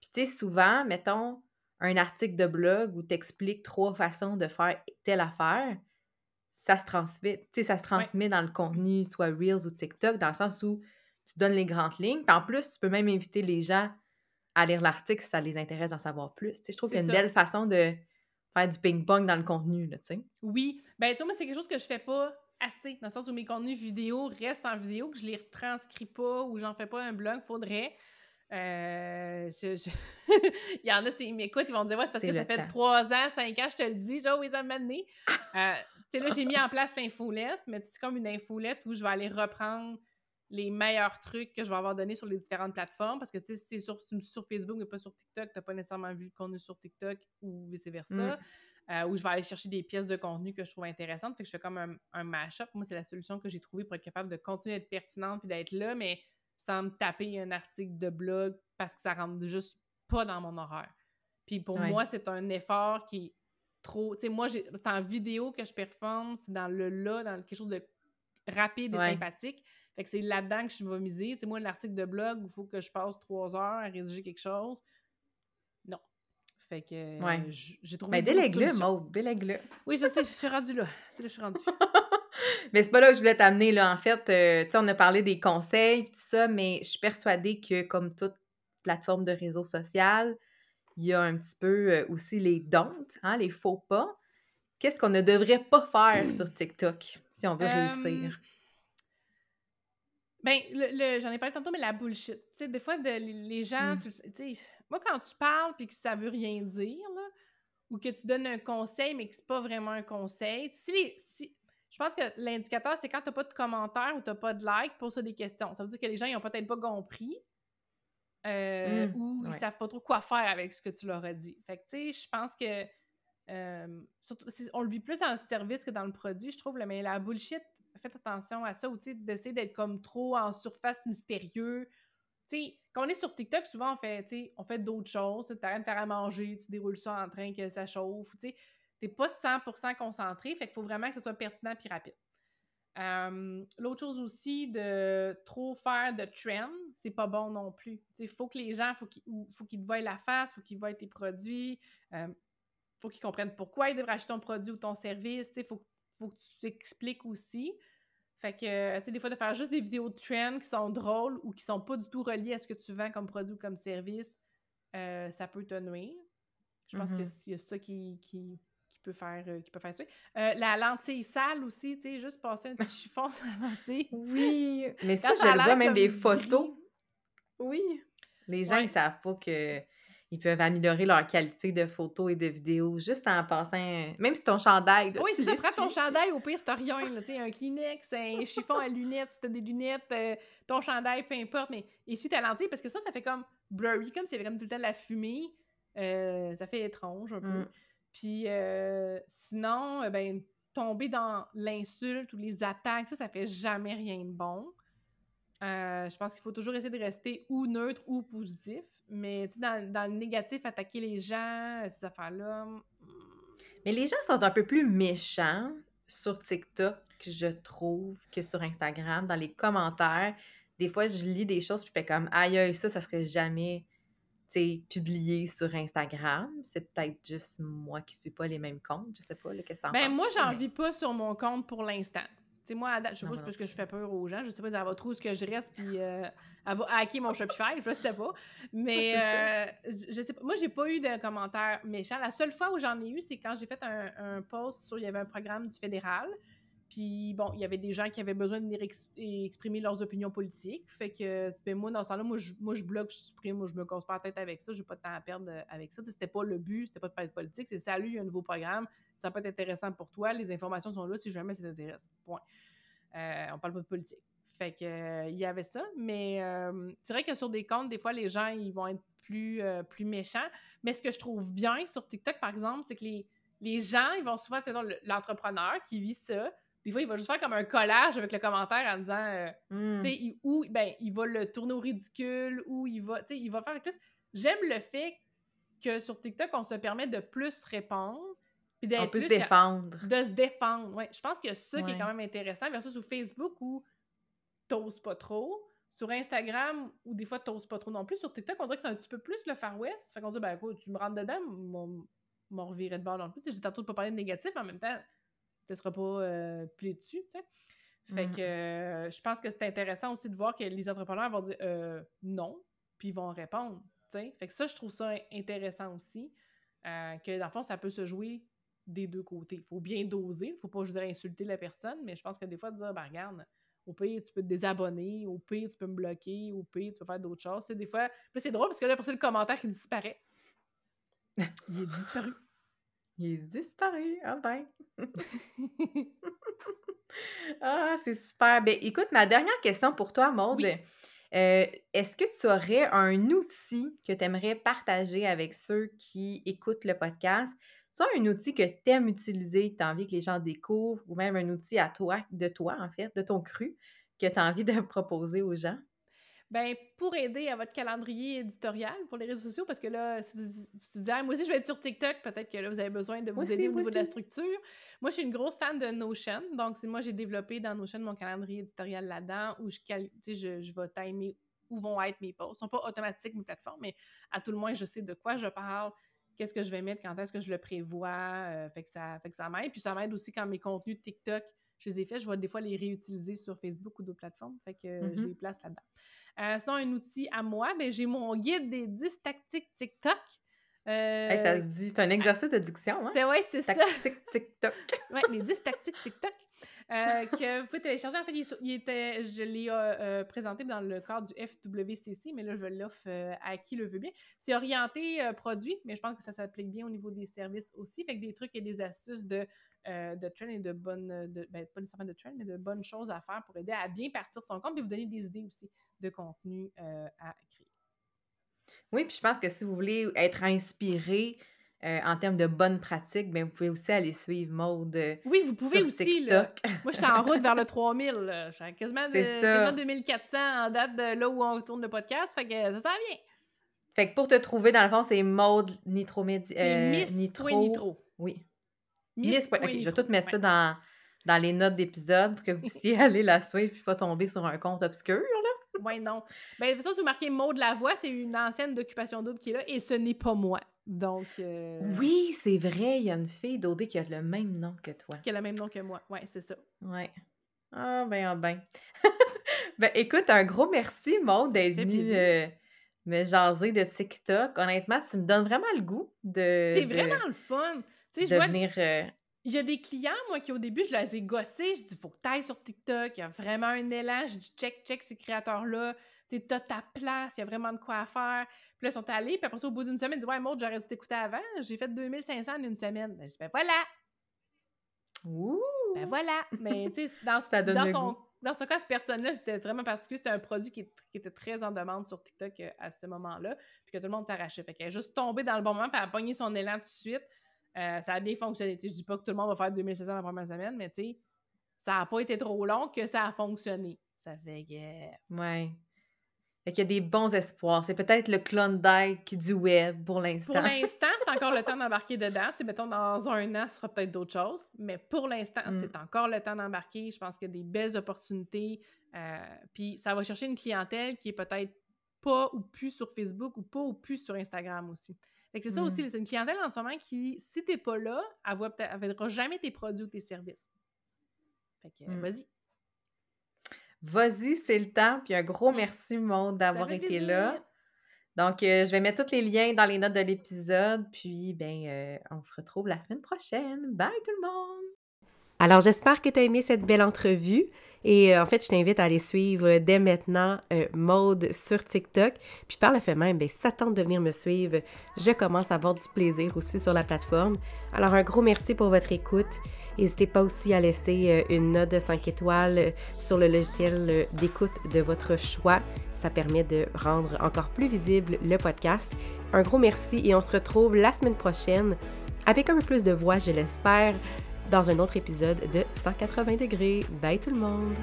Puis, tu sais, souvent, mettons, un article de blog où tu expliques trois façons de faire telle affaire, ça se transmet, tu sais, ça se transmet dans le contenu, soit Reels ou TikTok, dans le sens où tu donnes les grandes lignes. Puis, en plus, tu peux même inviter les gens à lire l'article si ça les intéresse d'en savoir plus. Tu sais, je trouve C'est qu'il y a une ça. belle façon de faire du ping-pong dans le contenu, là, tu sais. Oui. Ben, tu vois, moi, c'est quelque chose que je fais pas assez, dans le sens où mes contenus vidéo restent en vidéo, que je les retranscris pas ou j'en fais pas un blog. Faudrait. Euh, je- je- <laughs> Il y en a, ils m'écoutent, ils vont me dire Ouais, c'est parce que ça fait trois ans, cinq ans, je te le dis, à m'amener. Euh, tu sais, là, j'ai mis en place l'infolette, mais c'est comme une infolette où je vais aller reprendre les meilleurs trucs que je vais avoir donnés sur les différentes plateformes. Parce que, tu sais, si c'est sur, si tu me suis sur Facebook mais pas sur TikTok, t'as pas nécessairement vu le contenu sur TikTok ou vice-versa. Euh, où je vais aller chercher des pièces de contenu que je trouve intéressantes. Fait que je fais comme un, un mash-up. Moi, c'est la solution que j'ai trouvée pour être capable de continuer à être pertinente puis d'être là, mais sans me taper un article de blog parce que ça rentre juste pas dans mon horaire. Puis pour Ouais. moi, c'est un effort qui est trop. Tu sais, moi, c'est en vidéo que je performe, c'est dans le là, dans quelque chose de rapide et Ouais. sympathique. Fait que c'est là-dedans que je vais miser. Tu sais, moi, l'article de blog où il faut que je passe trois heures à rédiger quelque chose, non. Fait que Ouais. j'ai trouvé. Ben, beaucoup de délègue-le, solutions. Maud, délègue-le. Oui, je sais, je suis rendue là. C'est là que je suis rendue. <laughs> Mais c'est pas là que je voulais t'amener, là. En fait, euh, tu sais, on a parlé des conseils, tout ça, mais je suis persuadée que, comme toute plateforme de réseau social, il y a un petit peu euh, aussi les don'ts, hein, les faux pas. Qu'est-ce qu'on ne devrait pas faire sur TikTok si on veut Euh, réussir? Ben, le, le- j'en ai parlé tantôt, mais la bullshit. Tu sais, des fois, de, les- gens, Mm. tu sais, tu sais, moi, quand tu parles puis que ça veut rien dire, là, ou que tu donnes un conseil, mais que c'est pas vraiment un conseil, si les, si, je pense que l'indicateur, c'est quand t'as pas de commentaires ou t'as pas de like, pose des questions. Ça veut dire que les gens, ils ont peut-être pas compris. euh, Mm, ou ils ouais. savent pas trop quoi faire avec ce que tu leur as dit. Fait que, tu sais, je pense que euh, surtout, on le vit plus dans le service que dans le produit, je trouve, là, mais la bullshit, faites attention à ça, ou tu sais, d'essayer d'être comme trop en surface mystérieux. Tu sais, quand on est sur TikTok, souvent, on fait, tu sais, on fait d'autres choses. Tu arrêtes de faire à manger, tu déroules ça en train que ça chauffe, tu sais. T'es pas 100% concentré, fait qu'il faut vraiment que ce soit pertinent puis rapide. L'autre chose aussi, de trop faire de trend, c'est pas bon non plus. Il faut que les gens, faut qu'ils, faut qu'ils te voient la face, faut qu'ils voient tes produits, euh, faut qu'ils comprennent pourquoi ils devraient acheter ton produit ou ton service. Il faut, faut que tu expliques aussi. Fait que, tu sais, des fois, de faire juste des vidéos de trend qui sont drôles ou qui sont pas du tout reliées à ce que tu vends comme produit ou comme service, euh, ça peut te nuire. Je pense que qu'il y a ça qui, qui, peut faire, euh, qui peut faire ça. Euh, la lentille sale aussi, tu sais, juste passer un petit <laughs> chiffon sur la lentille. Oui, mais ça, je le vois même des photos. Oui. Les gens, ils savent pas que ils peuvent améliorer leur qualité de photos et de vidéos juste en passant, même si ton chandail. oui, si ça, prends ton chandail, au pire, c'est rien. sais un Kleenex, un chiffon à lunettes, si t'as des lunettes, euh, ton chandail, peu importe, mais essuie ta lentille parce que ça, ça fait comme blurry, comme s'il y avait comme tout le temps de la fumée. ça fait étrange un peu. Mm. Puis euh, sinon, euh, ben, tomber dans l'insulte ou les attaques, ça, ça fait jamais rien de bon. Euh, je pense qu'il faut toujours essayer de rester ou neutre ou positif. Mais dans, dans le négatif, attaquer les gens, ces affaires-là. Hmm. Mais les gens sont un peu plus méchants sur TikTok, je trouve, que sur Instagram. Dans les commentaires, des fois, je lis des choses puis je fais comme aïe, ça, ça serait jamais publié sur Instagram. C'est peut-être juste moi qui suis pas les mêmes comptes. Je sais pas, qu'est-ce que Ben, moi, j'en vis pas sur mon compte pour l'instant. sais, moi, je sais pas, c'est parce que je fais peur aux gens. Je sais pas, elle va trouver ce que je reste, puis <laughs> euh, elle va hacker mon Shopify, je sais pas. Mais euh, je sais pas. Moi, j'ai pas eu de commentaires méchants. La seule fois où j'en ai eu, c'est quand j'ai fait un, un, post sur. Il y avait un programme du fédéral. Puis bon, il y avait des gens qui avaient besoin de venir exprimer leurs opinions politiques. Fait que ben, moi, dans ce temps-là, moi je, bloque, je supprime, moi, je me casse pas la tête avec ça. J'ai pas de temps à perdre euh, avec ça. C'était pas le but, c'était pas de parler de politique. C'est salut, il y a un nouveau programme. Ça peut être intéressant pour toi. Les informations sont là si jamais ça t'intéresse. Point. Euh, on parle pas de politique. Fait que euh, y avait ça. Mais c'est vrai que sur des comptes, des fois, les gens ils vont être plus, plus méchants. Mais ce que je trouve bien sur TikTok, par exemple, c'est que les, les gens, ils vont souvent, l'entrepreneur qui vit ça, des fois, il va juste faire comme un collage avec le commentaire en disant, euh, tu sais, hmm. ou ben, il va le tourner au ridicule, ou il va, tu sais, il va faire. J'aime le fait que sur TikTok, on se permet de plus répondre. Puis d'être plus. défendre. De se défendre. Ouais. Je pense que ça qui est quand même intéressant, versus sur Facebook où t'oses pas trop. Sur Instagram, où des fois t'oses pas trop non plus. Sur TikTok, on dirait que c'est un petit peu plus le Far West. Fait qu'on dit, ben écoute, tu me rentres dedans, m'en revirer de bord dans le plus. J'ai tantôt de pas parler de négatif, mais en même temps, ne seras pas euh, dessus, tu sais. Fait mm. que euh, je pense que c'est intéressant aussi de voir que les entrepreneurs vont dire euh, non, puis ils vont répondre, tu sais. Fait que ça, je trouve ça intéressant aussi, que dans le fond, ça peut se jouer des deux côtés. Il faut bien doser, il faut pas, je dirais, insulter la personne, mais je pense que des fois, dire, ben regarde, au pire, tu peux te désabonner, au pire, tu peux me bloquer, au pire, tu peux faire d'autres choses. C'est des fois... c'est drôle parce que là, après ça, le commentaire, il disparaît. <laughs> il est disparu. Il est disparu. Ah ben. <laughs> ah, c'est super. Ben, écoute, ma dernière question pour toi, Maude. Euh, est-ce que tu aurais un outil que tu aimerais partager avec ceux qui écoutent le podcast? Soit un outil que tu aimes utiliser, que tu as envie que les gens découvrent, ou même un outil à toi, de toi, en fait, de ton cru, que tu as envie de proposer aux gens? Ben, pour aider à votre calendrier éditorial pour les réseaux sociaux, parce que là, si vous, si vous moi aussi je vais être sur TikTok, peut-être que là, vous avez besoin de vous aider au niveau de la structure. Moi, je suis une grosse fan de Notion. Donc, moi, j'ai développé dans Notion mon calendrier éditorial là-dedans où je, je, je vais timer où vont être mes posts. Ce ne sont pas automatiques mes plateformes, mais à tout le moins, je sais de quoi je parle, qu'est-ce que je vais mettre, quand est-ce que je le prévois. Euh, fait que ça, fait que ça m'aide. Puis ça m'aide aussi quand mes contenus de TikTok je les ai faits, je vais des fois les réutiliser sur Facebook ou d'autres plateformes. Fait que je mm-hmm. les place là-dedans. Euh, sinon, un outil à moi, ben, j'ai mon guide des 10 tactiques TikTok. Euh, ça se dit, c'est un exercice de diction, hein? C'est ouais, c'est ça. Tactiques TikTok. <laughs> oui, les 10 tactiques TikTok. Euh, que vous pouvez télécharger. En fait, il, était, je l'ai présenté dans le cadre du FWCC, mais là, je l'offre à qui le veut bien. C'est orienté produit, mais je pense que ça s'applique bien au niveau des services aussi. Fait que des trucs et des astuces de euh, de trend et de bonnes, de, ben, pas nécessairement de trend, mais de bonnes choses à faire pour aider à bien partir son compte et vous donner des idées aussi de contenu euh, à créer. Oui, puis je pense que si vous voulez être inspiré euh, en termes de bonnes pratiques, ben, vous pouvez aussi aller suivre Maude euh, Oui, vous pouvez sur aussi. Là. Moi, j'étais en <laughs> route vers le 3000. là. Je suis quasiment, de, quasiment 2400 en date de là où on tourne le podcast. Fait que ça s'en vient. Fait que pour te trouver, dans le fond, c'est Maude euh, Miss Nitro... Point Nitro. Oui. Miss Point ok, je vais tout mettre ça dans, dans les notes d'épisode pour que vous <laughs> puissiez aller la suivre et pas tomber sur un compte obscur. Là. Ouais, non. Ben, de toute façon, si vous marquez mot de la voix, c'est une ancienne d'occupation double qui est là et ce n'est pas moi. Donc. euh, Oui, c'est vrai, il y a une fille d'OD qui a le même nom que toi. Qui a le même nom que moi. Ouais, c'est ça. Ouais. Ah, ben, ah, ben. <laughs> ben, écoute, un gros merci, Maud, d'être venue euh, me jaser de TikTok. Honnêtement, tu me donnes vraiment le goût de, C'est de, vraiment le fun. Tu sais, je de vois, venir. euh, il y a des clients, moi, qui au début, je les ai gossés. Je dis, faut que tu ailles sur TikTok. Il y a vraiment un élan. Je dis, check, check ces créateurs-là. Tu sais, t'as ta place. Il y a vraiment de quoi à faire. Puis là, ils sont allés. Puis après ça, au bout d'une semaine, ils disent, ouais, Maud, j'aurais dû t'écouter avant. J'ai fait 2500 en une semaine. Ben, je dis, ben voilà. Ouh! Ben voilà! Mais tu sais, dans, dans, son, cas, cette personne-là, c'était vraiment particulier. C'était un produit qui, qui était très en demande sur TikTok euh, à ce moment-là, puis que tout le monde s'arrachait. Fait qu'elle est juste tombée dans le bon moment, puis elle a pogné son élan tout de suite. Euh, ça a bien fonctionné. Tu sais, je dis pas que tout le monde va faire 2600 la première semaine, mais tu sais, ça a pas été trop long que ça a fonctionné. Ça fait que... Ouais. Fait qu'il y a des bons espoirs. C'est peut-être le Klondike du web pour l'instant. Pour <laughs> l'instant, c'est encore le temps d'embarquer dedans. Tu sais, mettons, dans un an, ce sera peut-être d'autres choses. Mais pour l'instant, Mm. c'est encore le temps d'embarquer. Je pense qu'il y a des belles opportunités. Euh, puis ça va chercher une clientèle qui est peut-être pas ou plus sur Facebook ou pas ou plus sur Instagram aussi. Fait que c'est ça Mm. aussi, c'est une clientèle en ce moment qui, si t'es pas là, elle voit peut-être, elle verra jamais tes produits ou tes services. Fait que, Mm. vas-y. Vas-y, c'est le temps. Puis un gros Mm. merci, Maud, Ça d'avoir été plaisir. là. Donc, euh, je vais mettre tous les liens dans les notes de l'épisode. Puis, ben, euh, on se retrouve la semaine prochaine. Bye tout le monde! Alors, j'espère que tu as aimé cette belle entrevue. Et euh, en fait, je t'invite à aller suivre euh, dès maintenant euh, Maude sur TikTok. Puis par le fait même, tente de venir me suivre, je commence à avoir du plaisir aussi sur la plateforme. Alors, un gros merci pour votre écoute. N'hésitez pas aussi à laisser euh, une note de 5 étoiles sur le logiciel d'écoute de votre choix. Ça permet de rendre encore plus visible le podcast. Un gros merci et on se retrouve la semaine prochaine avec un peu plus de voix, je l'espère, dans un autre épisode de 180 degrés. Bye tout le monde!